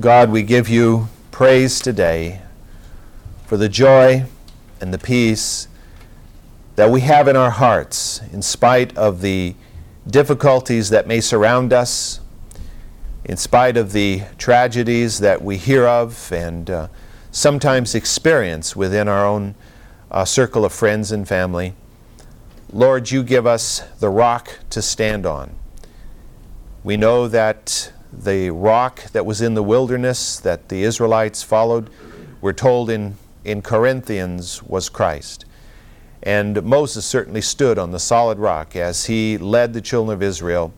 God, we give you praise today for the joy and the peace that we have in our hearts in spite of the difficulties that may surround us, in spite of the tragedies that we hear of and uh, sometimes experience within our own uh, circle of friends and family. Lord, you give us the rock to stand on. We know that the rock that was in the wilderness that the Israelites followed, we're told in, in Corinthians, was Christ. And Moses certainly stood on the solid rock as he led the children of Israel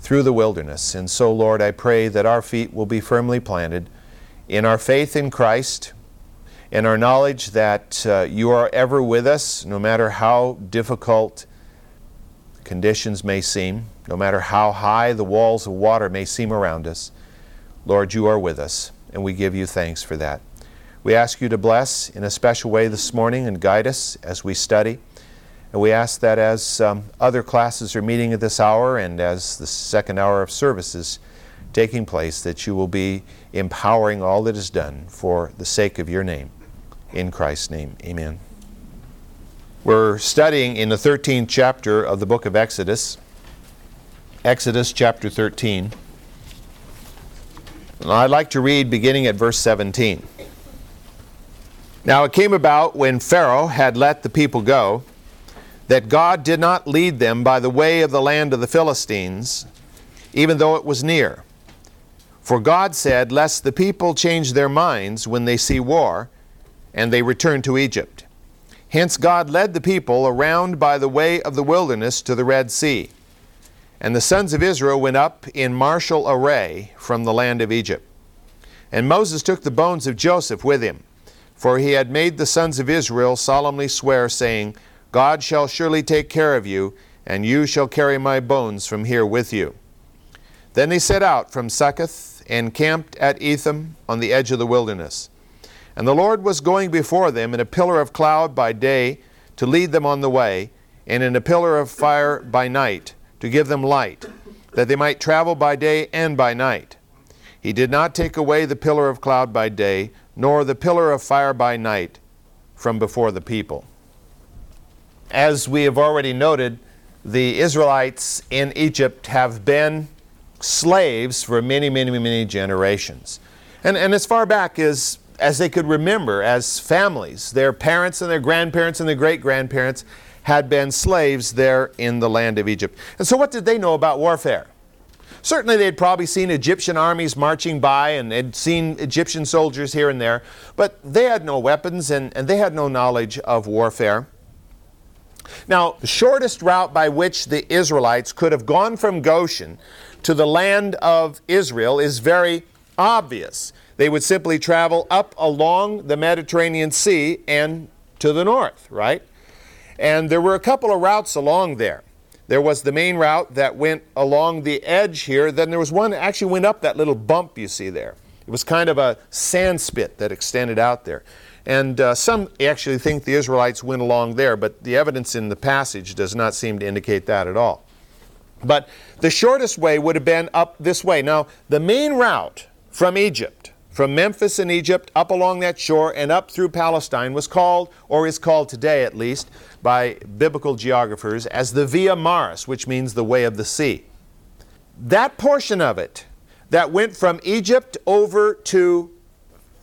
through the wilderness. And so, Lord, I pray that our feet will be firmly planted in our faith in Christ, in our knowledge that uh, you are ever with us, no matter how difficult conditions may seem, no matter how high the walls of water may seem around us. Lord, you are with us, and we give you thanks for that. We ask you to bless in a special way this morning and guide us as we study. And we ask that as um, other classes are meeting at this hour and as the second hour of service is taking place, that you will be empowering all that is done for the sake of your name. In Christ's name, amen. We're studying in the 13th chapter of the book of Exodus. Exodus chapter 13. And I'd like to read beginning at verse 17. Now it came about when Pharaoh had let the people go that God did not lead them by the way of the land of the Philistines, even though it was near. For God said, Lest the people change their minds when they see war, and they return to Egypt. Hence God led the people around by the way of the wilderness to the Red Sea. And the sons of Israel went up in martial array from the land of Egypt. And Moses took the bones of Joseph with him, for he had made the sons of Israel solemnly swear, saying, God shall surely take care of you, and you shall carry my bones from here with you. Then they set out from Succoth and camped at Etham on the edge of the wilderness. And the Lord was going before them in a pillar of cloud by day to lead them on the way, and in a pillar of fire by night to give them light, that they might travel by day and by night. He did not take away the pillar of cloud by day, nor the pillar of fire by night from before the people. As we have already noted, the Israelites in Egypt have been slaves for many, many, many generations. And, and as far back as, as they could remember, as families, their parents and their grandparents and their great grandparents had been slaves there in the land of Egypt. And so, what did they know about warfare? Certainly, they'd probably seen Egyptian armies marching by and had seen Egyptian soldiers here and there, but they had no weapons and, and they had no knowledge of warfare. Now, the shortest route by which the Israelites could have gone from Goshen to the land of Israel is very obvious. They would simply travel up along the Mediterranean Sea and to the north, right? And there were a couple of routes along there. There was the main route that went along the edge here. Then there was one that actually went up that little bump you see there. It was kind of a sand spit that extended out there. And uh, some actually think the Israelites went along there, but the evidence in the passage does not seem to indicate that at all. But the shortest way would have been up this way. Now, the main route from Egypt, from Memphis in Egypt, up along that shore and up through Palestine, was called, or is called today at least, by biblical geographers as the Via Maris, which means the way of the sea. That portion of it that went from Egypt over to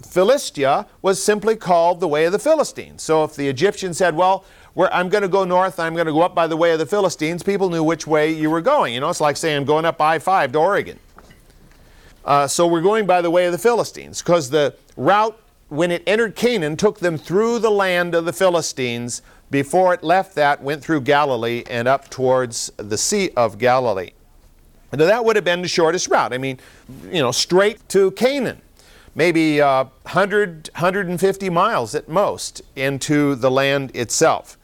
Philistia was simply called the way of the Philistines. So if the Egyptians said, well, I'm going to go north, I'm going to go up by the way of the Philistines, people knew which way you were going. You know, it's like saying I'm going up I 5 to Oregon. Uh, so we're going by the way of the Philistines because the route when it entered Canaan took them through the land of the Philistines. Before it left that, went through Galilee and up towards the Sea of Galilee. Now that would have been the shortest route. I mean, you know, straight to Canaan maybe uh, 100, 150 miles at most into the land itself.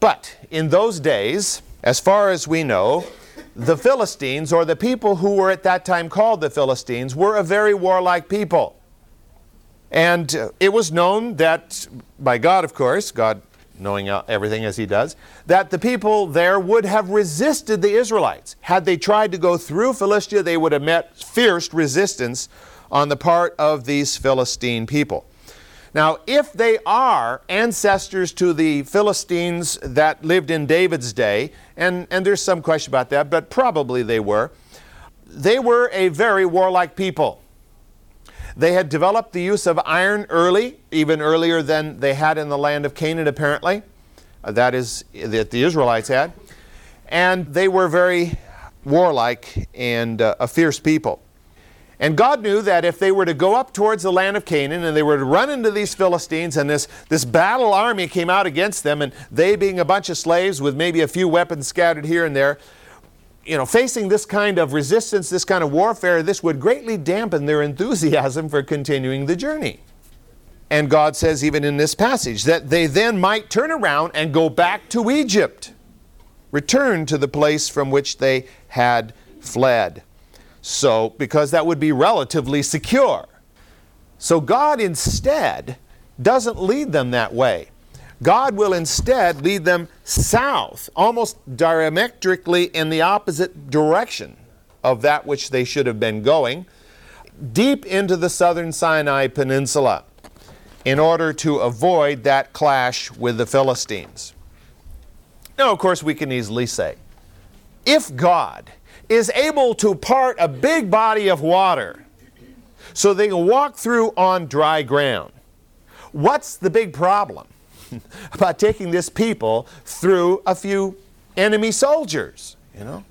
But in those days, as far as we know, the Philistines, or the people who were at that time called the Philistines, were a very warlike people. And it was known that, by God, of course, God knowing everything as he does, that the people there would have resisted the Israelites. Had they tried to go through Philistia, they would have met fierce resistance on the part of these Philistine people. Now, if they are ancestors to the Philistines that lived in David's day, and, and there's some question about that, but probably they were, they were a very warlike people. They had developed the use of iron early, even earlier than they had in the land of Canaan, apparently. Uh, that is, that the Israelites had. And they were very warlike and uh, a fierce people. And God knew that if they were to go up towards the land of Canaan and they were to run into these Philistines and this, this battle army came out against them, and they being a bunch of slaves with maybe a few weapons scattered here and there, you know, facing this kind of resistance, this kind of warfare, this would greatly dampen their enthusiasm for continuing the journey. And God says, even in this passage, that they then might turn around and go back to Egypt, return to the place from which they had fled. So, because that would be relatively secure. So, God instead doesn't lead them that way. God will instead lead them south, almost diametrically in the opposite direction of that which they should have been going, deep into the southern Sinai Peninsula in order to avoid that clash with the Philistines. Now, of course, we can easily say, if God is able to part a big body of water so they can walk through on dry ground. What's the big problem about taking this people through a few enemy soldiers? You know,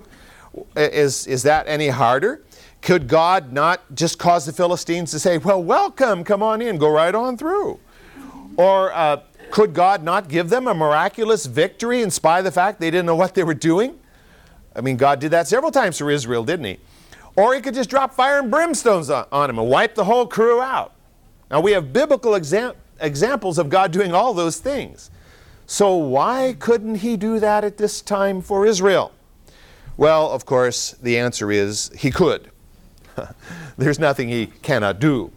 is, is that any harder? Could God not just cause the Philistines to say, Well, welcome, come on in, go right on through? Or uh, could God not give them a miraculous victory in spite of the fact they didn't know what they were doing? I mean, God did that several times for Israel, didn't He? Or He could just drop fire and brimstones on, on them and wipe the whole crew out. Now, we have biblical exam- examples of God doing all those things. So, why couldn't He do that at this time for Israel? Well, of course, the answer is He could. There's nothing He cannot do.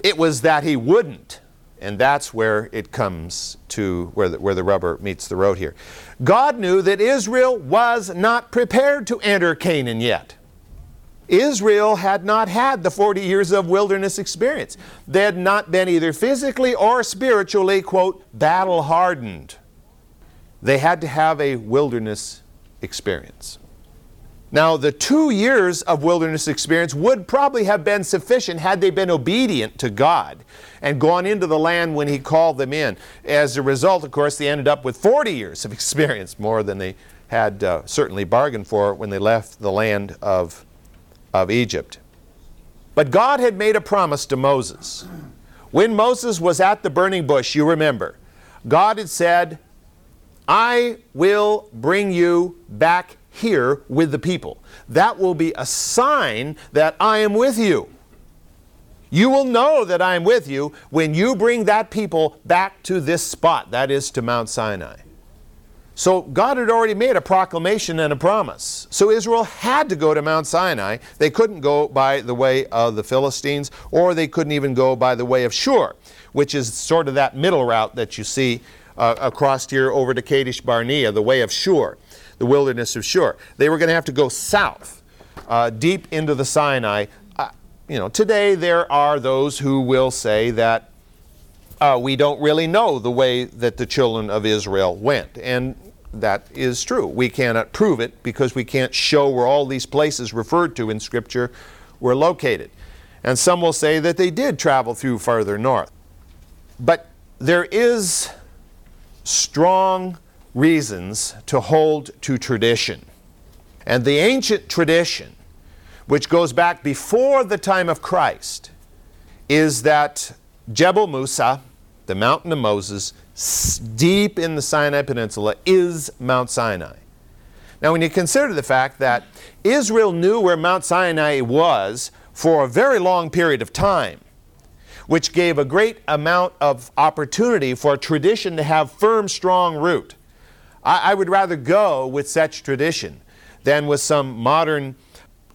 It was that He wouldn't. And that's where it comes to where the, where the rubber meets the road here. God knew that Israel was not prepared to enter Canaan yet. Israel had not had the 40 years of wilderness experience. They had not been either physically or spiritually, quote, battle hardened. They had to have a wilderness experience. Now, the two years of wilderness experience would probably have been sufficient had they been obedient to God and gone into the land when He called them in. As a result, of course, they ended up with 40 years of experience, more than they had uh, certainly bargained for when they left the land of, of Egypt. But God had made a promise to Moses. When Moses was at the burning bush, you remember, God had said, I will bring you back here with the people. That will be a sign that I am with you. You will know that I am with you when you bring that people back to this spot, that is to Mount Sinai. So God had already made a proclamation and a promise. So Israel had to go to Mount Sinai. They couldn't go by the way of the Philistines, or they couldn't even go by the way of Shur, which is sort of that middle route that you see uh, across here over to Kadesh Barnea, the way of Shur the wilderness of Shur. They were going to have to go south, uh, deep into the Sinai. Uh, you know, today there are those who will say that uh, we don't really know the way that the children of Israel went. And that is true. We cannot prove it because we can't show where all these places referred to in Scripture were located. And some will say that they did travel through farther north. But there is strong reasons to hold to tradition. And the ancient tradition, which goes back before the time of Christ, is that Jebel Musa, the mountain of Moses, deep in the Sinai Peninsula, is Mount Sinai. Now, when you consider the fact that Israel knew where Mount Sinai was for a very long period of time, which gave a great amount of opportunity for tradition to have firm, strong root. I, I would rather go with such tradition than with some modern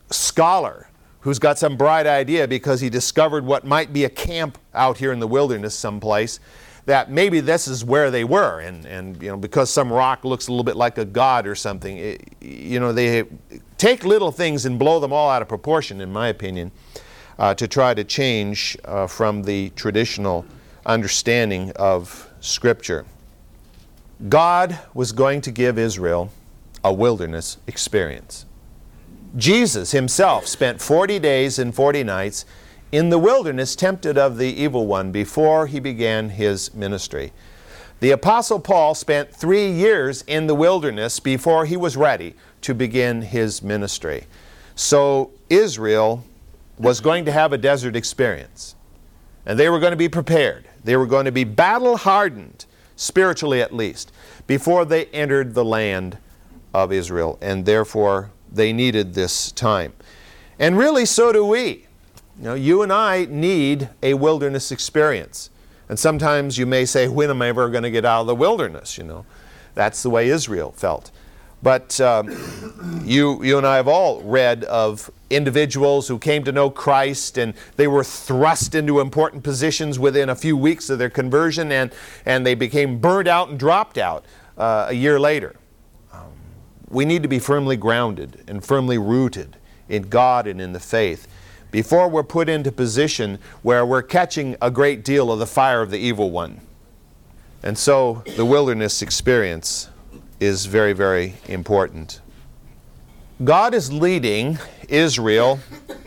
scholar who's got some bright idea because he discovered what might be a camp out here in the wilderness someplace that maybe this is where they were, and, and you know, because some rock looks a little bit like a god or something, it, you know, they take little things and blow them all out of proportion, in my opinion, uh, to try to change uh, from the traditional understanding of Scripture. God was going to give Israel a wilderness experience. Jesus himself spent 40 days and 40 nights in the wilderness, tempted of the evil one, before he began his ministry. The Apostle Paul spent three years in the wilderness before he was ready to begin his ministry. So Israel was going to have a desert experience. And they were going to be prepared. They were going to be battle hardened, spiritually at least, before they entered the land of Israel. And therefore, they needed this time. And really, so do we. You know, you and I need a wilderness experience. And sometimes you may say, when am I ever going to get out of the wilderness? You know, that's the way Israel felt. But um, you, you and I have all read of individuals who came to know Christ and they were thrust into important positions within a few weeks of their conversion and, and they became burned out and dropped out uh, a year later. Um, we need to be firmly grounded and firmly rooted in God and in the faith before we're put into position where we're catching a great deal of the fire of the evil one. And so the wilderness experience is very, very important. God is leading Israel,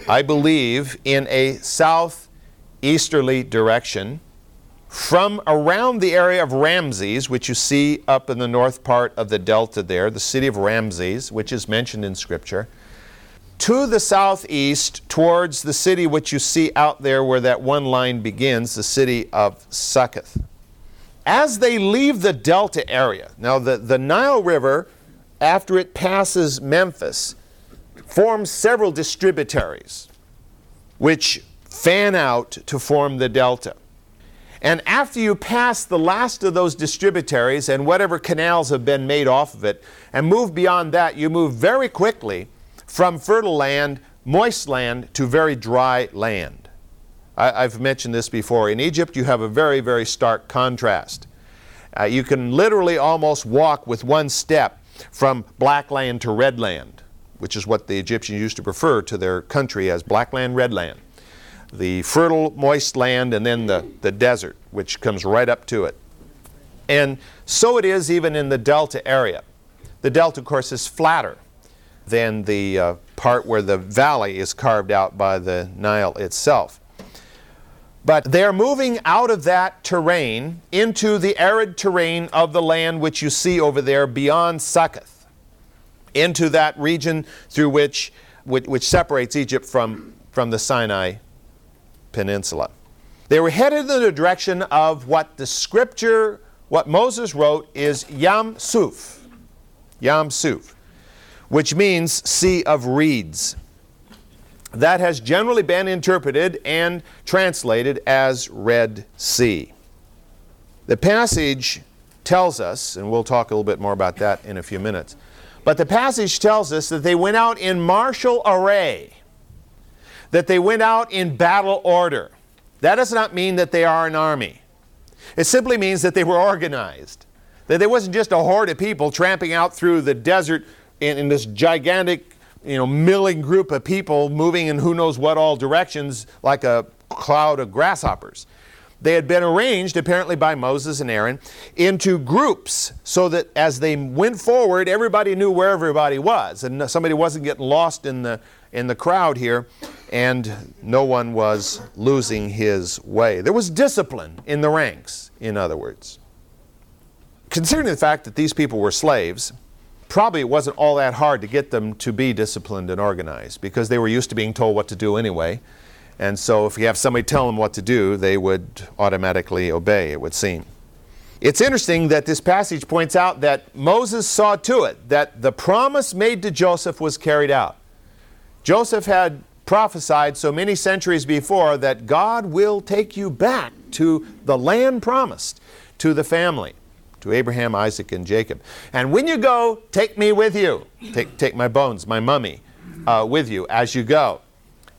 I believe, in a southeasterly direction from around the area of Ramses, which you see up in the north part of the delta there, the city of Ramses, which is mentioned in Scripture, to the southeast towards the city which you see out there where that one line begins, the city of Succoth as they leave the delta area, now the, the Nile River, after it passes Memphis, forms several distributaries which fan out to form the delta. And after you pass the last of those distributaries and whatever canals have been made off of it, and move beyond that, you move very quickly from fertile land, moist land, to very dry land. I, have mentioned this before. In Egypt, you have a very, very stark contrast. Uh, you can literally almost walk with one step from black land to red land, which is what the Egyptians used to refer to their country as black land, red land. The fertile, moist land, and then the, the desert, which comes right up to it. And so it is even in the delta area. The delta, of course, is flatter than the uh, part where the valley is carved out by the Nile itself. But they're moving out of that terrain into the arid terrain of the land which you see over there beyond Succoth, into that region through which, which, which separates Egypt from, from the Sinai Peninsula. They were headed in the direction of what the scripture, what Moses wrote, is Yam Suf. Yam Suf, which means sea of reeds that has generally been interpreted and translated as Red Sea. The passage tells us, and we'll talk a little bit more about that in a few minutes, but the passage tells us that they went out in martial array, that they went out in battle order. That does not mean that they are an army. It simply means that they were organized, that there wasn't just a horde of people tramping out through the desert in, in this gigantic you know, milling group of people moving in who knows what all directions like a cloud of grasshoppers. They had been arranged, apparently by Moses and Aaron, into groups so that as they went forward, everybody knew where everybody was, and somebody wasn't getting lost in the, in the crowd here, and no one was losing his way. There was discipline in the ranks, in other words. Considering the fact that these people were slaves, probably it wasn't all that hard to get them to be disciplined and organized because they were used to being told what to do anyway. And so if you have somebody tell them what to do, they would automatically obey, it would seem. It's interesting that this passage points out that Moses saw to it that the promise made to Joseph was carried out. Joseph had prophesied so many centuries before that God will take you back to the land promised to the family to Abraham, Isaac, and Jacob. And when you go, take me with you. Take, take my bones, my mummy, uh, with you as you go.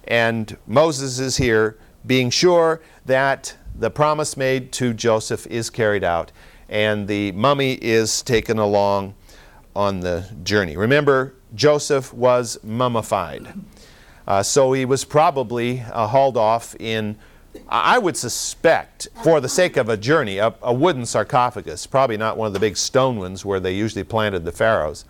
And Moses is here being sure that the promise made to Joseph is carried out, and the mummy is taken along on the journey. Remember, Joseph was mummified. Uh, so he was probably uh, hauled off in, I would suspect, for the sake of a journey, a, a, wooden sarcophagus, probably not one of the big stone ones where they usually planted the pharaohs,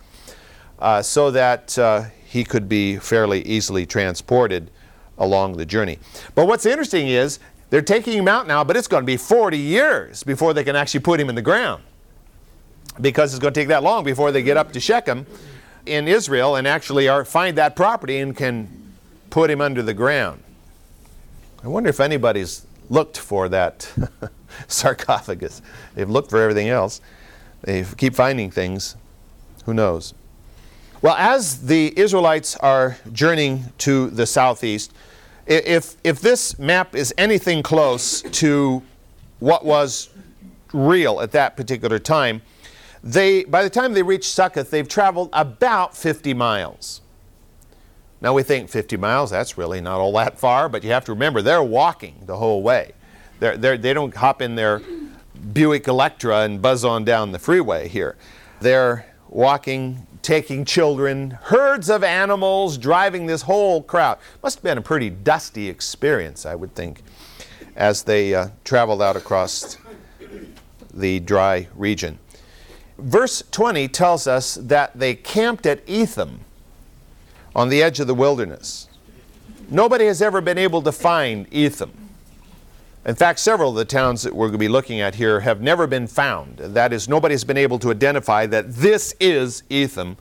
uh, so that uh, he could be fairly easily transported along the journey. But what's interesting is they're taking him out now, but it's going to be 40 years before they can actually put him in the ground. Because it's going to take that long before they get up to Shechem in Israel and actually are, find that property and can put him under the ground. I wonder if anybody's looked for that sarcophagus. They've looked for everything else. They keep finding things. Who knows? Well, as the Israelites are journeying to the southeast, if, if this map is anything close to what was real at that particular time, they, by the time they reach Succoth, they've traveled about 50 miles. Now we think 50 miles, that's really not all that far, but you have to remember they're walking the whole way. They're, they're, they don't hop in their Buick Electra and buzz on down the freeway here. They're walking, taking children, herds of animals, driving this whole crowd. Must have been a pretty dusty experience, I would think, as they uh, traveled out across the dry region. Verse 20 tells us that they camped at Etham on the edge of the wilderness. Nobody has ever been able to find Etham. In fact, several of the towns that we're going to be looking at here have never been found. That is, nobody's been able to identify that this is Etham.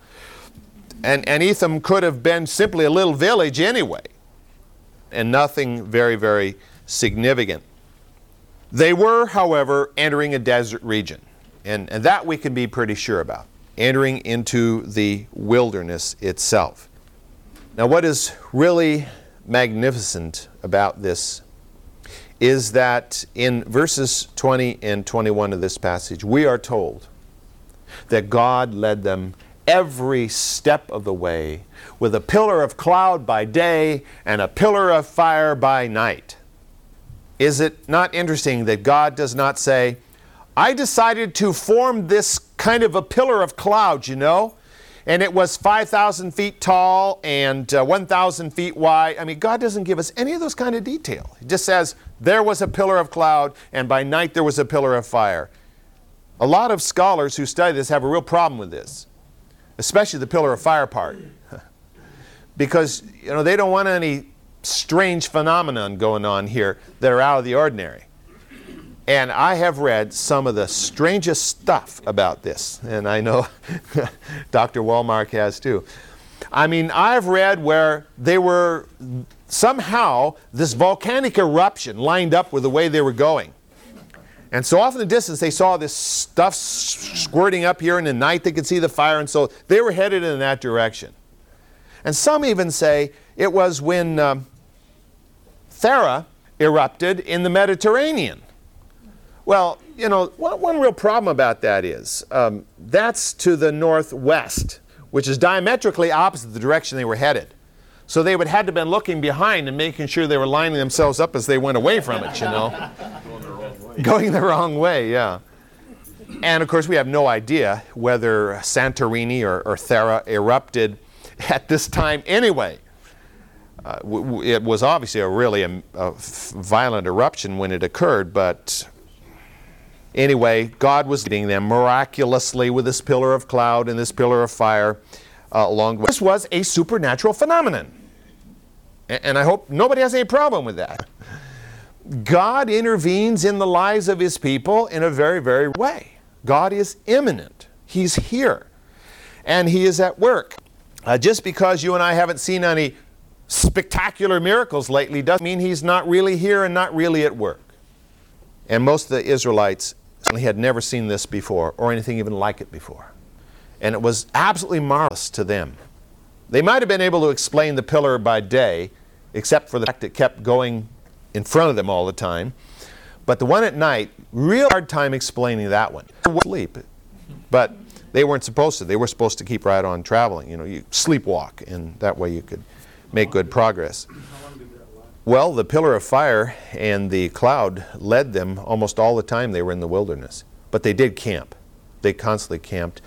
And, and Etham could have been simply a little village anyway, and nothing very, very significant. They were, however, entering a desert region, and, and that we can be pretty sure about, entering into the wilderness itself. Now, what is really magnificent about this is that in verses 20 and 21 of this passage, we are told that God led them every step of the way with a pillar of cloud by day and a pillar of fire by night. Is it not interesting that God does not say, I decided to form this kind of a pillar of cloud, you know? And it was 5,000 feet tall and uh, 1,000 feet wide. I mean, God doesn't give us any of those kind of detail. He just says, there was a pillar of cloud, and by night there was a pillar of fire. A lot of scholars who study this have a real problem with this, especially the pillar of fire part. because, you know, they don't want any strange phenomenon going on here that are out of the ordinary. And I have read some of the strangest stuff about this, and I know Dr. Walmark has too. I mean, I've read where they were somehow this volcanic eruption lined up with the way they were going. And so off in the distance, they saw this stuff squirting up here, in the night they could see the fire, and so they were headed in that direction. And some even say it was when um, Thera erupted in the Mediterranean. Well, you know, one, one real problem about that is um, that's to the northwest, which is diametrically opposite the direction they were headed. So they would have to been looking behind and making sure they were lining themselves up as they went away from it, you know. Going the wrong way. Going the wrong way, yeah. And of course, we have no idea whether Santorini or, or Thera erupted at this time anyway. Uh, w- w- it was obviously a really a, a violent eruption when it occurred, but Anyway, God was leading them miraculously with this pillar of cloud and this pillar of fire uh, along with. This was a supernatural phenomenon. And I hope nobody has any problem with that. God intervenes in the lives of his people in a very, very way. God is immanent. He's here. And he is at work. Uh, just because you and I haven't seen any spectacular miracles lately doesn't mean he's not really here and not really at work. And most of the Israelites he had never seen this before or anything even like it before. And it was absolutely marvelous to them. They might have been able to explain the pillar by day, except for the fact it kept going in front of them all the time. But the one at night, real hard time explaining that one. Sleep. But they weren't supposed to. They were supposed to keep right on traveling. You know, you sleepwalk, and that way you could make good progress. Well, the pillar of fire and the cloud led them almost all the time they were in the wilderness. But they did camp. They constantly camped.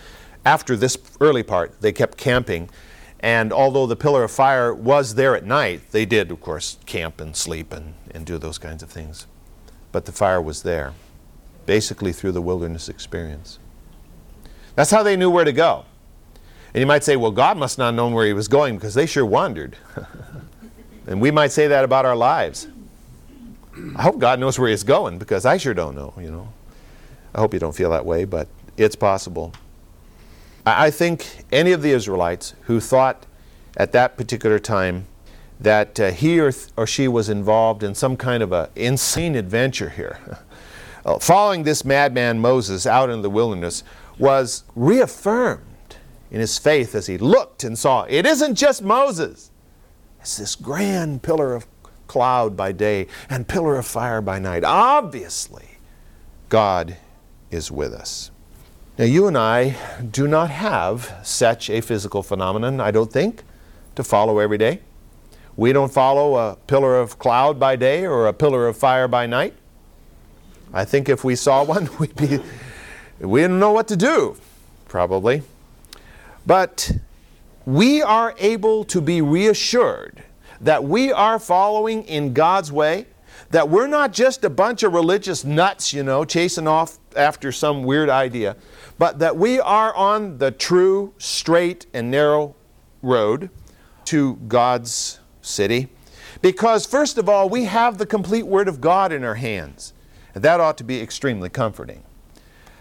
After this early part, they kept camping. And although the pillar of fire was there at night, they did, of course, camp and sleep and, and do those kinds of things. But the fire was there, basically through the wilderness experience. That's how they knew where to go. And you might say, well, God must not have known where he was going because they sure wandered. and we might say that about our lives. I hope God knows where he's going because I sure don't know, you know. I hope you don't feel that way, but it's possible. I think any of the Israelites who thought at that particular time that uh, he or, th- or she was involved in some kind of an insane adventure here, uh, following this madman Moses out in the wilderness, was reaffirmed in his faith as he looked and saw it isn't just Moses, it's this grand pillar of cloud by day and pillar of fire by night. Obviously, God is with us. Now, you and I do not have such a physical phenomenon, I don't think, to follow every day. We don't follow a pillar of cloud by day or a pillar of fire by night. I think if we saw one, we'd be, we didn't know what to do, probably. But we are able to be reassured that we are following in God's way that we're not just a bunch of religious nuts, you know, chasing off after some weird idea, but that we are on the true, straight, and narrow road to God's city. Because, first of all, we have the complete Word of God in our hands. And that ought to be extremely comforting.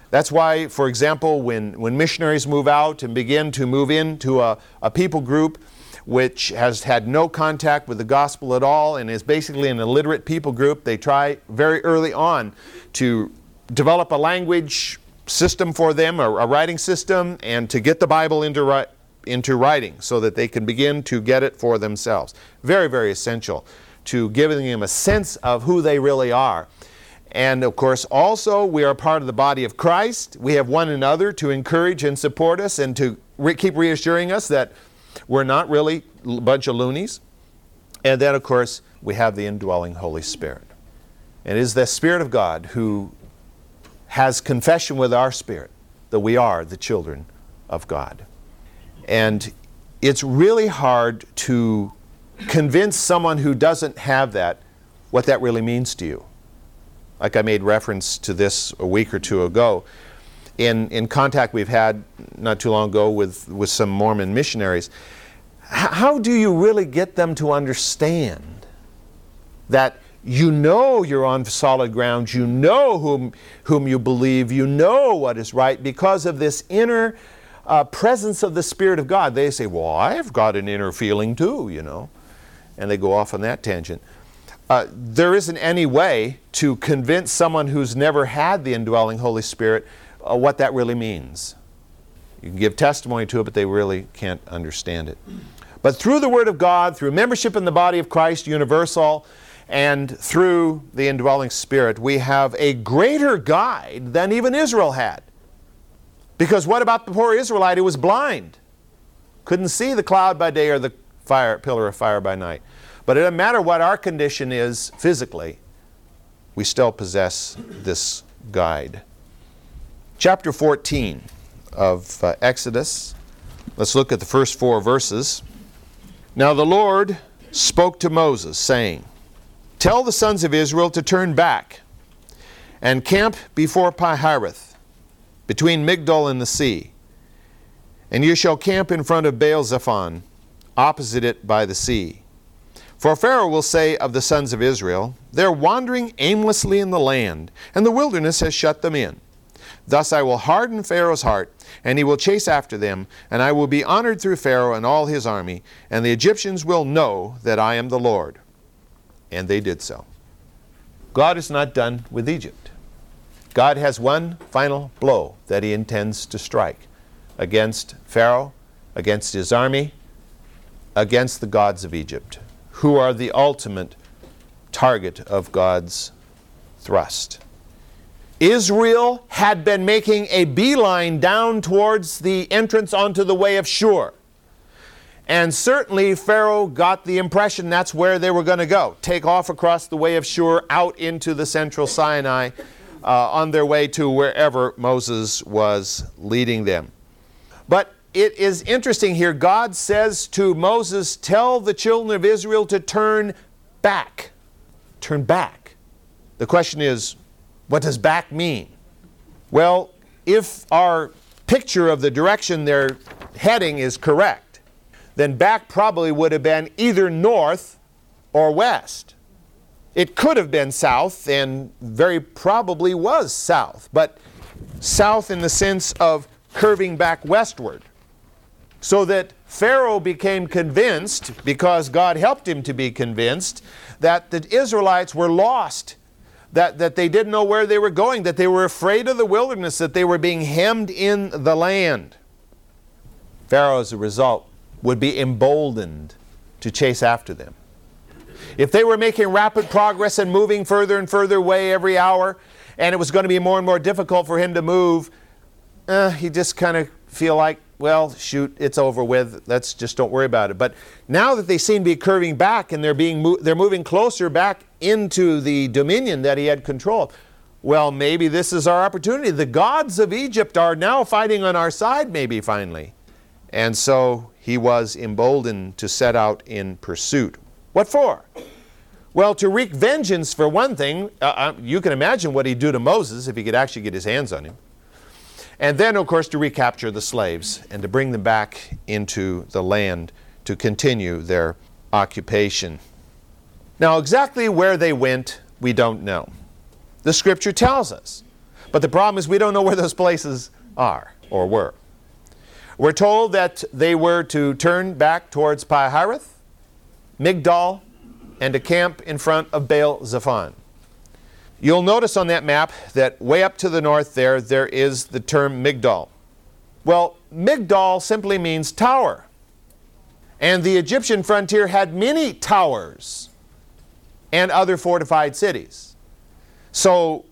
That's why, for example, when, when missionaries move out and begin to move into a, a people group, which has had no contact with the gospel at all and is basically an illiterate people group. They try very early on to develop a language system for them, a, a writing system, and to get the Bible into, into writing so that they can begin to get it for themselves. Very, very essential to giving them a sense of who they really are. And of course, also, we are part of the body of Christ. We have one another to encourage and support us and to re- keep reassuring us that we're not really a bunch of loonies. And then, of course, we have the indwelling Holy Spirit. And it is the Spirit of God who has confession with our spirit that we are the children of God. And it's really hard to convince someone who doesn't have that what that really means to you. Like I made reference to this a week or two ago. In, in contact we've had not too long ago with, with some Mormon missionaries, how do you really get them to understand that you know you're on solid ground, you know whom, whom you believe, you know what is right because of this inner uh, presence of the Spirit of God? They say, Well, I've got an inner feeling too, you know, and they go off on that tangent. Uh, there isn't any way to convince someone who's never had the indwelling Holy Spirit uh, what that really means. You can give testimony to it, but they really can't understand it. But through the Word of God, through membership in the body of Christ universal, and through the indwelling Spirit, we have a greater guide than even Israel had. Because what about the poor Israelite who was blind? Couldn't see the cloud by day or the fire, pillar of fire by night. But it doesn't matter what our condition is physically, we still possess this guide. Chapter 14 of uh, Exodus. Let's look at the first four verses. Now the Lord spoke to Moses, saying, Tell the sons of Israel to turn back and camp before Pi-hahiroth, between Migdol and the sea. And you shall camp in front of Baal Zephon, opposite it by the sea. For Pharaoh will say of the sons of Israel, They're wandering aimlessly in the land, and the wilderness has shut them in. Thus I will harden Pharaoh's heart, and he will chase after them, and I will be honored through Pharaoh and all his army, and the Egyptians will know that I am the Lord. And they did so. God is not done with Egypt. God has one final blow that he intends to strike against Pharaoh, against his army, against the gods of Egypt, who are the ultimate target of God's thrust. Israel had been making a beeline down towards the entrance onto the way of Shur. And certainly Pharaoh got the impression that's where they were going to go take off across the way of Shur out into the central Sinai uh, on their way to wherever Moses was leading them. But it is interesting here. God says to Moses, Tell the children of Israel to turn back. Turn back. The question is, what does back mean? Well, if our picture of the direction they're heading is correct, then back probably would have been either north or west. It could have been south and very probably was south, but south in the sense of curving back westward. So that Pharaoh became convinced, because God helped him to be convinced, that the Israelites were lost, that, that they didn't know where they were going, that they were afraid of the wilderness, that they were being hemmed in the land. Pharaoh, as a result, would be emboldened to chase after them. If they were making rapid progress and moving further and further away every hour, and it was going to be more and more difficult for him to move, uh, he just kind of feel like, well, shoot, it's over with. Let's just don't worry about it. But now that they seem to be curving back and they're being mo- they're moving closer back into the dominion that he had control of, well, maybe this is our opportunity. The gods of Egypt are now fighting on our side, maybe finally. And so he was emboldened to set out in pursuit. What for? Well, to wreak vengeance for one thing. Uh, uh, you can imagine what he'd do to Moses if he could actually get his hands on him. And then, of course, to recapture the slaves and to bring them back into the land to continue their occupation. Now, exactly where they went, we don't know. The scripture tells us. But the problem is we don't know where those places are or were. We're told that they were to turn back towards Pi-hahiroth, Migdol, and to camp in front of Baal Zephon. You'll notice on that map that way up to the north there, there is the term Migdol. Well, Migdol simply means tower. And the Egyptian frontier had many towers and other fortified cities. So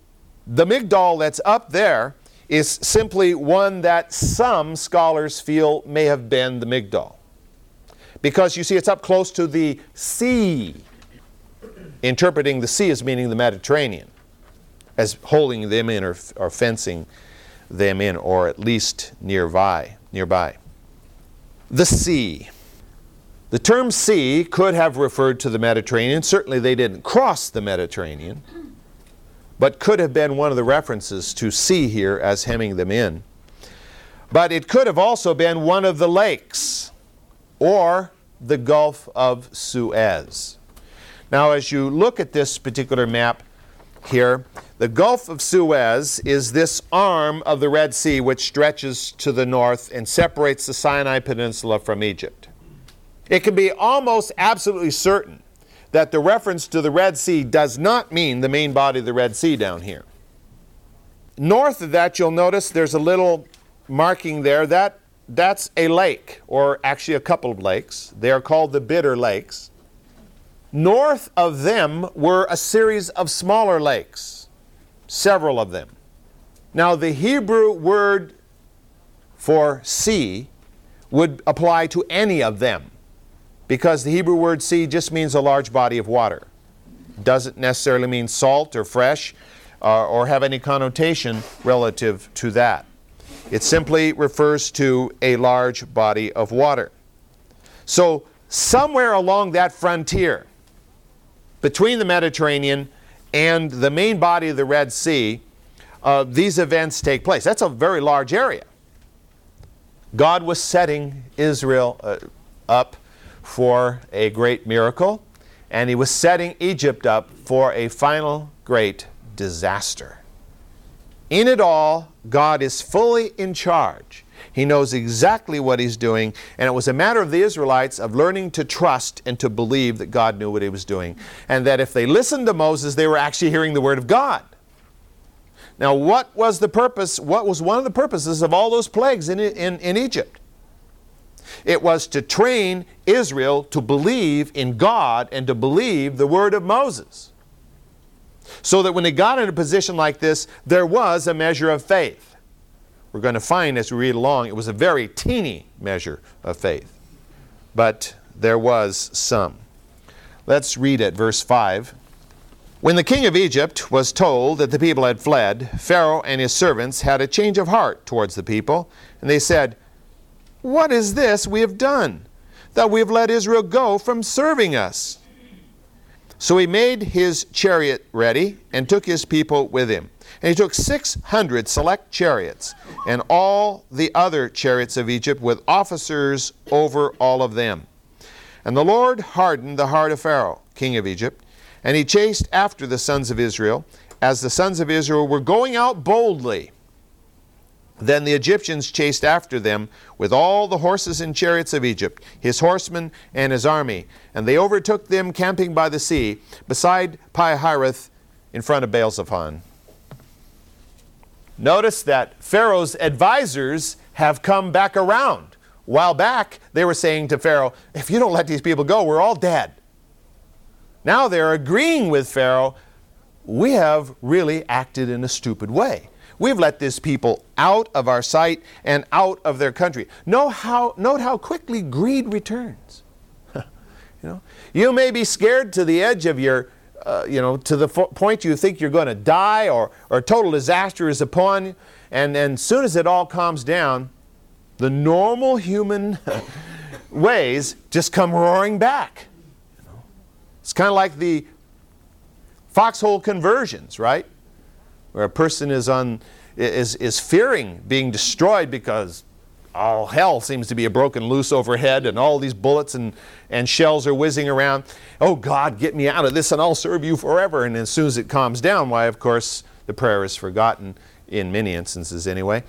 the Migdol that's up there is simply one that some scholars feel may have been the Migdol. Because you see, it's up close to the sea, interpreting the sea as meaning the Mediterranean, as holding them in or, or fencing them in, or at least nearby. nearby. The sea. The term sea could have referred to the Mediterranean. Certainly, they didn't cross the Mediterranean but could have been one of the references to sea here as hemming them in. But it could have also been one of the lakes or the Gulf of Suez. Now, as you look at this particular map here, the Gulf of Suez is this arm of the Red Sea which stretches to the north and separates the Sinai Peninsula from Egypt. It can be almost absolutely certain that the reference to the Red Sea does not mean the main body of the Red Sea down here. North of that, you'll notice there's a little marking there. That, that's a lake, or actually a couple of lakes. They are called the Bitter Lakes. North of them were a series of smaller lakes, several of them. Now, the Hebrew word for sea would apply to any of them because the Hebrew word sea just means a large body of water. Doesn't necessarily mean salt or fresh uh, or have any connotation relative to that. It simply refers to a large body of water. So, somewhere along that frontier between the Mediterranean and the main body of the Red Sea, uh, these events take place. That's a very large area. God was setting Israel uh, up for a great miracle, and he was setting Egypt up for a final great disaster. In it all, God is fully in charge. He knows exactly what he's doing, and it was a matter of the Israelites of learning to trust and to believe that God knew what he was doing, and that if they listened to Moses, they were actually hearing the word of God. Now, what was the purpose? What was one of the purposes of all those plagues in, in, in Egypt? It was to train Israel to believe in God and to believe the word of Moses. So that when they got in a position like this, there was a measure of faith. We're going to find as we read along, it was a very teeny measure of faith. but there was some. Let's read at verse 5. When the king of Egypt was told that the people had fled, Pharaoh and his servants had a change of heart towards the people, and they said, What is this we have done, that we have let Israel go from serving us? So he made his chariot ready and took his people with him. And he took 600 select chariots and all the other chariots of Egypt with officers over all of them. And the Lord hardened the heart of Pharaoh, king of Egypt, and he chased after the sons of Israel as the sons of Israel were going out boldly. Then the Egyptians chased after them with all the horses and chariots of Egypt, his horsemen and his army. And they overtook them camping by the sea, beside Pi-hahiroth, in front of Baal-zephon. Notice that Pharaoh's advisors have come back around. While back, they were saying to Pharaoh, if you don't let these people go, we're all dead. Now they're agreeing with Pharaoh, we have really acted in a stupid way. We've let these people out of our sight and out of their country. Note how, note how quickly greed returns. you, know, you may be scared to the edge of your, uh, you know, to the point you think you're going to die or, or total disaster is upon you. And as soon as it all calms down, the normal human ways just come roaring back. It's kind of like the foxhole conversions, right? where a person is, on, is, is fearing being destroyed because all hell seems to be a broken loose overhead and all these bullets and, and shells are whizzing around. Oh God, get me out of this and I'll serve you forever. And as soon as it calms down, why, of course, the prayer is forgotten in many instances anyway.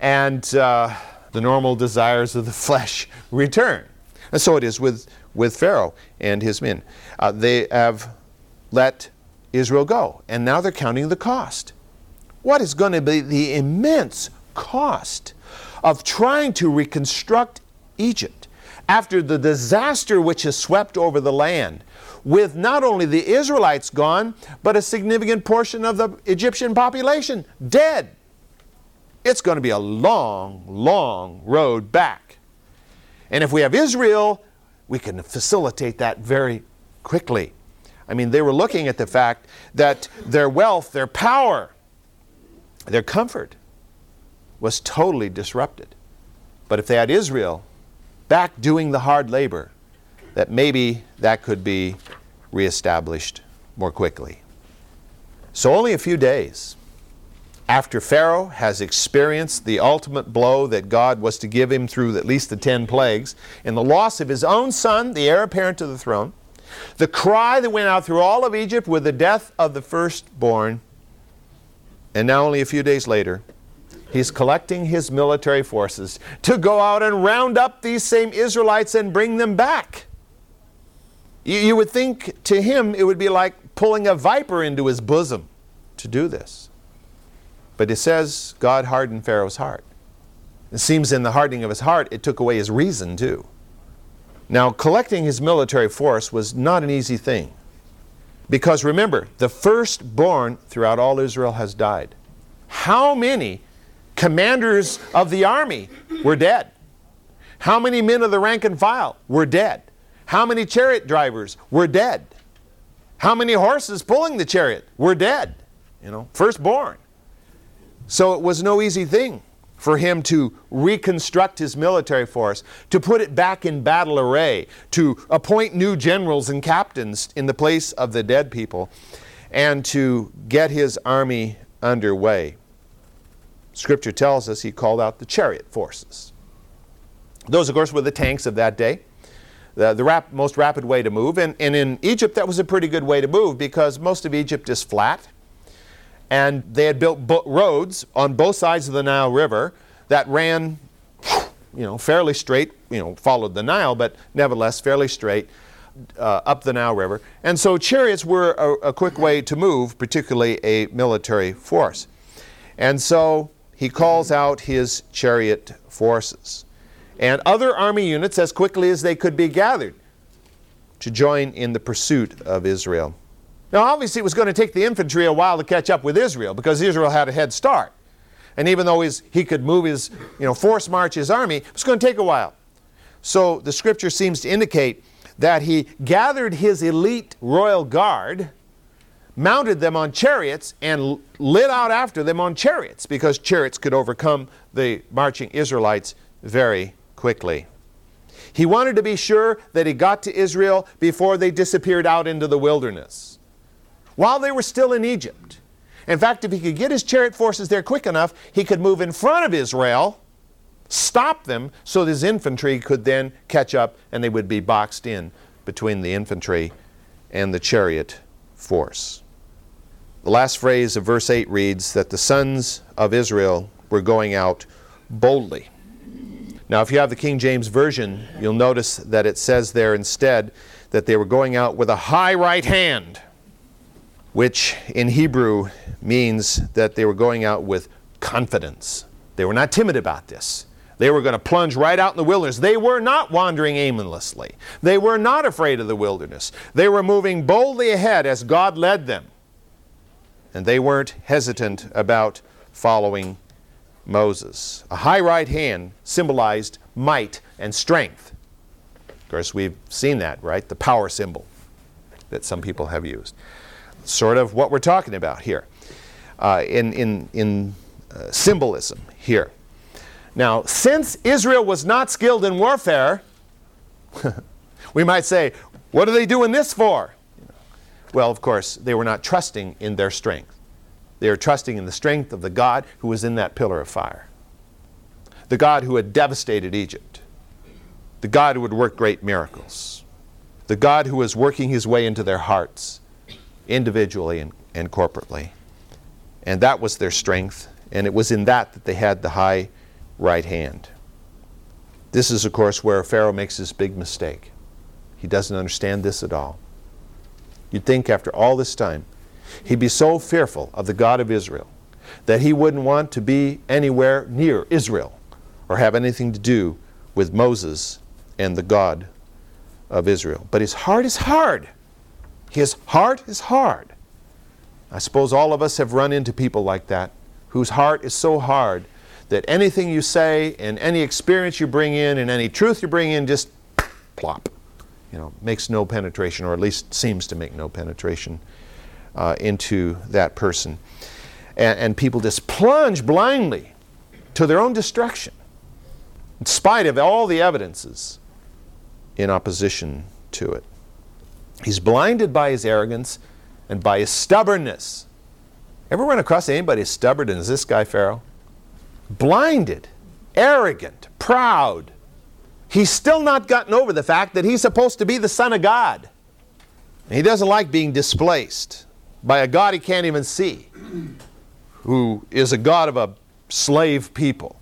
And uh, the normal desires of the flesh return. And so it is with, with Pharaoh and his men. Uh, they have let Israel go, and now they're counting the cost. What is going to be the immense cost of trying to reconstruct Egypt after the disaster which has swept over the land, with not only the Israelites gone, but a significant portion of the Egyptian population dead? It's going to be a long, long road back. And if we have Israel, we can facilitate that very quickly. I mean, they were looking at the fact that their wealth, their power, their comfort was totally disrupted. But if they had Israel back doing the hard labor, that maybe that could be reestablished more quickly. So, only a few days after Pharaoh has experienced the ultimate blow that God was to give him through at least the ten plagues, in the loss of his own son, the heir apparent to the throne, the cry that went out through all of Egypt with the death of the firstborn, and now, only a few days later, he's collecting his military forces to go out and round up these same Israelites and bring them back. You, you would think to him it would be like pulling a viper into his bosom to do this. But it says God hardened Pharaoh's heart. It seems in the hardening of his heart, it took away his reason too. Now, collecting his military force was not an easy thing. Because remember, the firstborn throughout all Israel has died. How many commanders of the army were dead? How many men of the rank and file were dead? How many chariot drivers were dead? How many horses pulling the chariot were dead? You know, firstborn. So it was no easy thing for him to reconstruct his military force, to put it back in battle array, to appoint new generals and captains in the place of the dead people, and to get his army underway. Scripture tells us he called out the chariot forces. Those, of course, were the tanks of that day, the, the rap, most rapid way to move. And, and in Egypt, that was a pretty good way to move because most of Egypt is flat and they had built bo- roads on both sides of the Nile River that ran, you know, fairly straight, you know, followed the Nile, but nevertheless fairly straight uh, up the Nile River. And so chariots were a, a quick way to move, particularly a military force. And so he calls out his chariot forces and other army units as quickly as they could be gathered to join in the pursuit of Israel. Now, obviously, it was going to take the infantry a while to catch up with Israel because Israel had a head start. And even though he could move his, you know, force march his army, it was going to take a while. So the scripture seems to indicate that he gathered his elite royal guard, mounted them on chariots, and lit out after them on chariots because chariots could overcome the marching Israelites very quickly. He wanted to be sure that he got to Israel before they disappeared out into the wilderness, while they were still in Egypt. In fact, if he could get his chariot forces there quick enough, he could move in front of Israel, stop them, so that his infantry could then catch up and they would be boxed in between the infantry and the chariot force. The last phrase of verse 8 reads that the sons of Israel were going out boldly. Now, if you have the King James Version, you'll notice that it says there instead that they were going out with a high right hand, which in Hebrew means that they were going out with confidence. They were not timid about this. They were going to plunge right out in the wilderness. They were not wandering aimlessly. They were not afraid of the wilderness. They were moving boldly ahead as God led them. And they weren't hesitant about following Moses. A high right hand symbolized might and strength. Of course, we've seen that, right? The power symbol that some people have used. Sort of what we're talking about here uh, in, in, in uh, symbolism here. Now, since Israel was not skilled in warfare, we might say, what are they doing this for? Well, of course, they were not trusting in their strength. They are trusting in the strength of the God who was in that pillar of fire, the God who had devastated Egypt, the God who would work great miracles, the God who was working his way into their hearts, individually and, and corporately. And that was their strength, and it was in that that they had the high right hand. This is, of course, where Pharaoh makes his big mistake. He doesn't understand this at all. You'd think after all this time, He'd be so fearful of the God of Israel that he wouldn't want to be anywhere near Israel or have anything to do with Moses and the God of Israel. But his heart is hard. His heart is hard. I suppose all of us have run into people like that whose heart is so hard that anything you say and any experience you bring in and any truth you bring in just plop. You know, makes no penetration, or at least seems to make no penetration uh, into that person. And, and people just plunge blindly to their own destruction, in spite of all the evidences in opposition to it. He's blinded by his arrogance and by his stubbornness. Ever run across anybody as stubborn as this guy, Pharaoh? Blinded, arrogant, proud. He's still not gotten over the fact that he's supposed to be the Son of God. He doesn't like being displaced by a God he can't even see, who is a God of a slave people.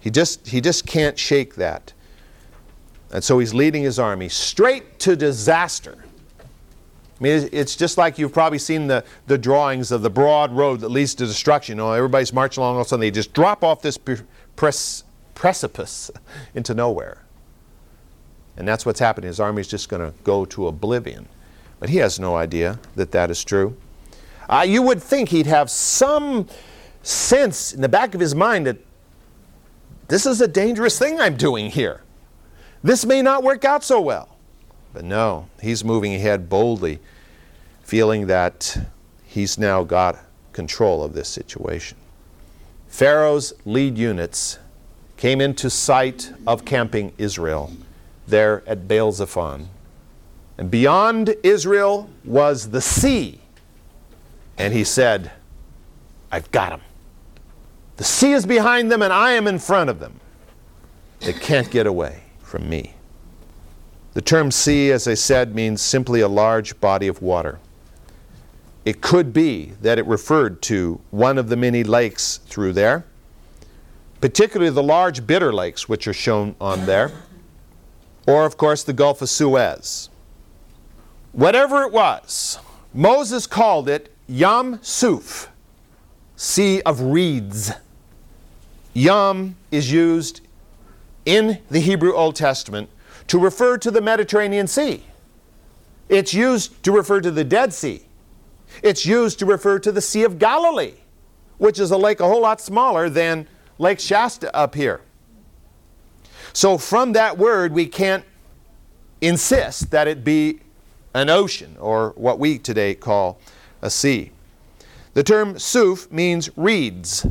He just, he just can't shake that. And so he's leading his army straight to disaster. I mean, it's just like you've probably seen the, the drawings of the broad road that leads to destruction. You know, everybody's marching along, all of a sudden they just drop off this precipice into nowhere. And that's what's happening. His army is just going to go to oblivion. But he has no idea that that is true. Uh, you would think he'd have some sense in the back of his mind that this is a dangerous thing I'm doing here. This may not work out so well. But no, he's moving ahead boldly, feeling that he's now got control of this situation. Pharaoh's lead units came into sight of camping Israel there at Baal Zephon. And beyond Israel was the sea and he said, I've got them. The sea is behind them, and I am in front of them. They can't get away from me. The term sea, as I said, means simply a large body of water. It could be that it referred to one of the many lakes through there, particularly the large bitter lakes which are shown on there, or, of course, the Gulf of Suez. Whatever it was, Moses called it Yam Suf, Sea of Reeds. Yam is used in the Hebrew Old Testament to refer to the Mediterranean Sea. It's used to refer to the Dead Sea. It's used to refer to the Sea of Galilee, which is a lake a whole lot smaller than Lake Shasta up here. So from that word, we can't insist that it be an ocean or what we today call a sea. The term suf means reeds.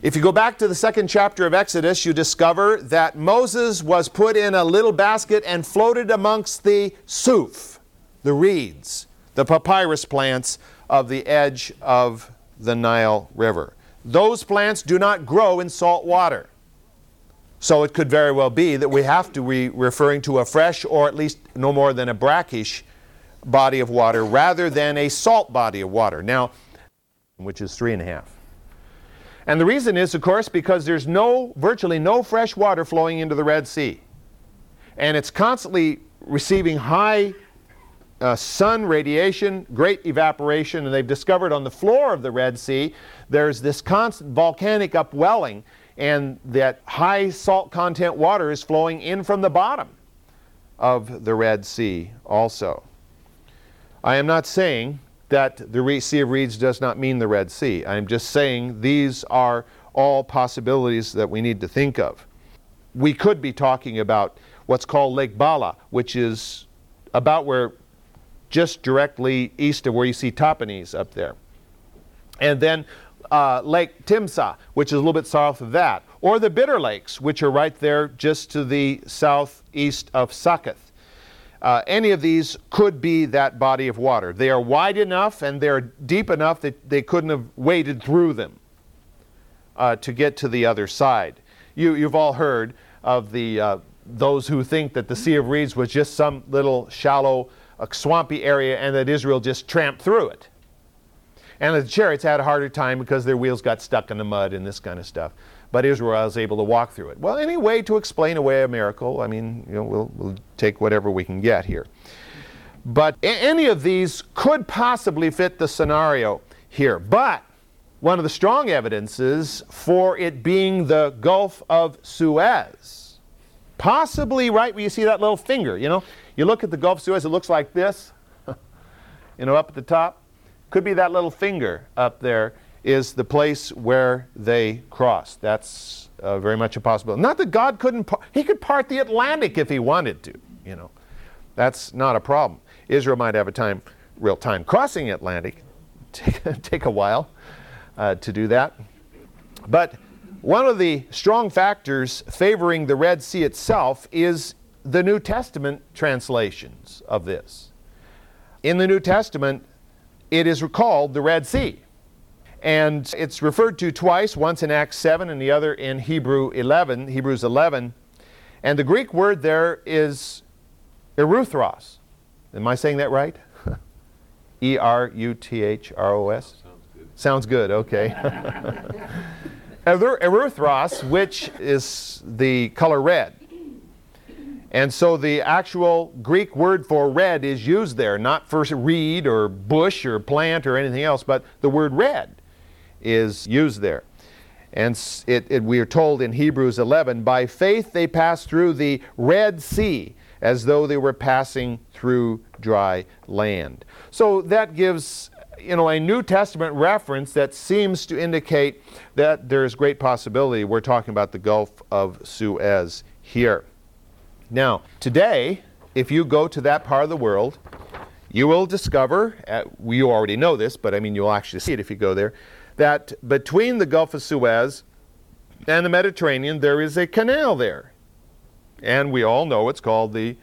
If you go back to the second chapter of Exodus, you discover that Moses was put in a little basket and floated amongst the suf, the reeds, the papyrus plants of the edge of the Nile River. Those plants do not grow in salt water. So it could very well be that we have to be referring to a fresh or at least no more than a brackish body of water rather than a salt body of water. Now, which is three and a half. And the reason is, of course, because there's no, virtually no fresh water flowing into the Red Sea. And it's constantly receiving high uh, sun radiation, great evaporation, and they've discovered on the floor of the Red Sea there's this constant volcanic upwelling, and that high salt content water is flowing in from the bottom of the Red Sea also. I am not saying that the Sea of Reeds does not mean the Red Sea. I'm just saying these are all possibilities that we need to think of. We could be talking about what's called Lake Ballah, which is about where just directly east of where you see Tahpanhes up there. And then uh, Lake Timsah, which is a little bit south of that. Or the Bitter Lakes, which are right there just to the southeast of Succoth. Uh, any of these could be that body of water. They are wide enough and they're deep enough that they couldn't have waded through them uh, to get to the other side. You, you've all heard of the, uh, those who think that the Sea of Reeds was just some little shallow, uh, swampy area and that Israel just tramped through it. And the chariots had a harder time because their wheels got stuck in the mud and this kind of stuff but Israel was able to walk through it. Well, any way to explain away a miracle, I mean, you know, we'll, we'll take whatever we can get here. But any of these could possibly fit the scenario here. But one of the strong evidences for it being the Gulf of Suez, possibly right where you see that little finger, you know, you look at the Gulf of Suez, it looks like this, you know, up at the top. Could be that little finger up there is the place where they crossed. That's uh, very much a possibility. Not that God couldn't, par- he could part the Atlantic if he wanted to, you know. That's not a problem. Israel might have a time, real time crossing Atlantic, take, take a while uh, to do that. But one of the strong factors favoring the Red Sea itself is the New Testament translations of this. In the New Testament, it is called the Red Sea. And it's referred to twice, once in Acts 7 and the other in Hebrew 11, Hebrews 11. And the Greek word there is eruthros. Am I saying that right? E R U T H R O S? Sounds good. Okay. eruthros, which is the color red. And so the actual Greek word for red is used there, not for reed or bush or plant or anything else, but the word red is used there. And it, it, we are told in Hebrews 11, by faith they passed through the Red Sea as though they were passing through dry land. So that gives you know a New Testament reference that seems to indicate that there is great possibility we're talking about the Gulf of Suez here. Now, today, if you go to that part of the world, you will discover, uh, you already know this, but I mean you'll actually see it if you go there, that between the Gulf of Suez and the Mediterranean, there is a canal there. And we all know it's called the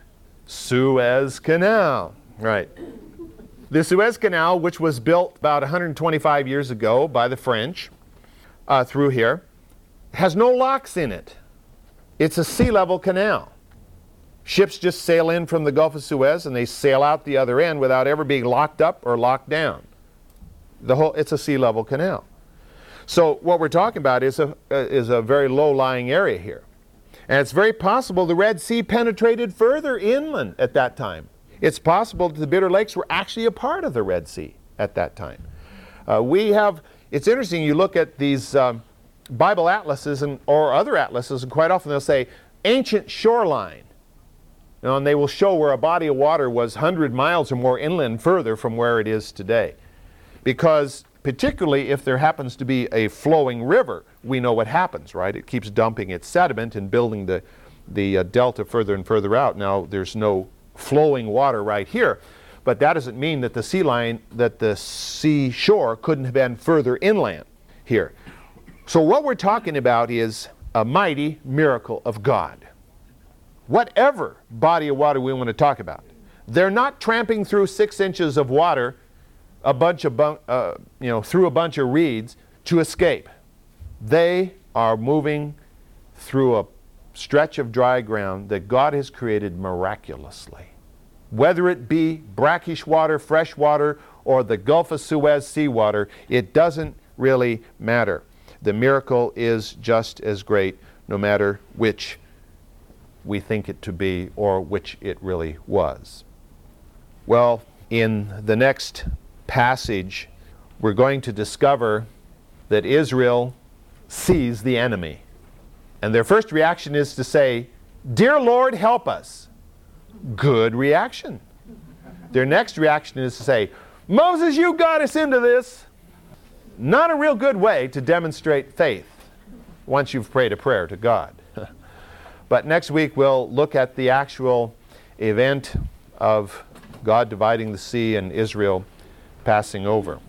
Suez Canal. Right. The Suez Canal, which was built about 125 years ago by the French uh, through here, has no locks in it. It's a sea level canal. Ships just sail in from the Gulf of Suez and they sail out the other end without ever being locked up or locked down. The whole, it's a sea level canal. So what we're talking about is a, uh, is a very low-lying area here. And it's very possible the Red Sea penetrated further inland at that time. It's possible that the Bitter Lakes were actually a part of the Red Sea at that time. Uh, we have, it's interesting, you look at these um, Bible atlases and, or other atlases, and quite often they'll say ancient shoreline. And they will show where a body of water was 100 miles or more inland further from where it is today because particularly if there happens to be a flowing river, we know what happens, right? It keeps dumping its sediment and building the, the uh, delta further and further out. Now, there's no flowing water right here, but that doesn't mean that the sea line, that the sea shore couldn't have been further inland here. So, what we're talking about is a mighty miracle of God. Whatever body of water we want to talk about, they're not tramping through six inches of water, a bunch of bun- uh, you know, through a bunch of reeds to escape. They are moving through a stretch of dry ground that God has created miraculously. Whether it be brackish water, fresh water, or the Gulf of Suez seawater, it doesn't really matter. The miracle is just as great no matter which we think it to be or which it really was. Well, in the next passage, we're going to discover that Israel sees the enemy. And their first reaction is to say, Dear Lord, help us. Good reaction. Their next reaction is to say, Moses, you got us into this. Not a real good way to demonstrate faith once you've prayed a prayer to God. But next week we'll look at the actual event of God dividing the sea and Israel passing over.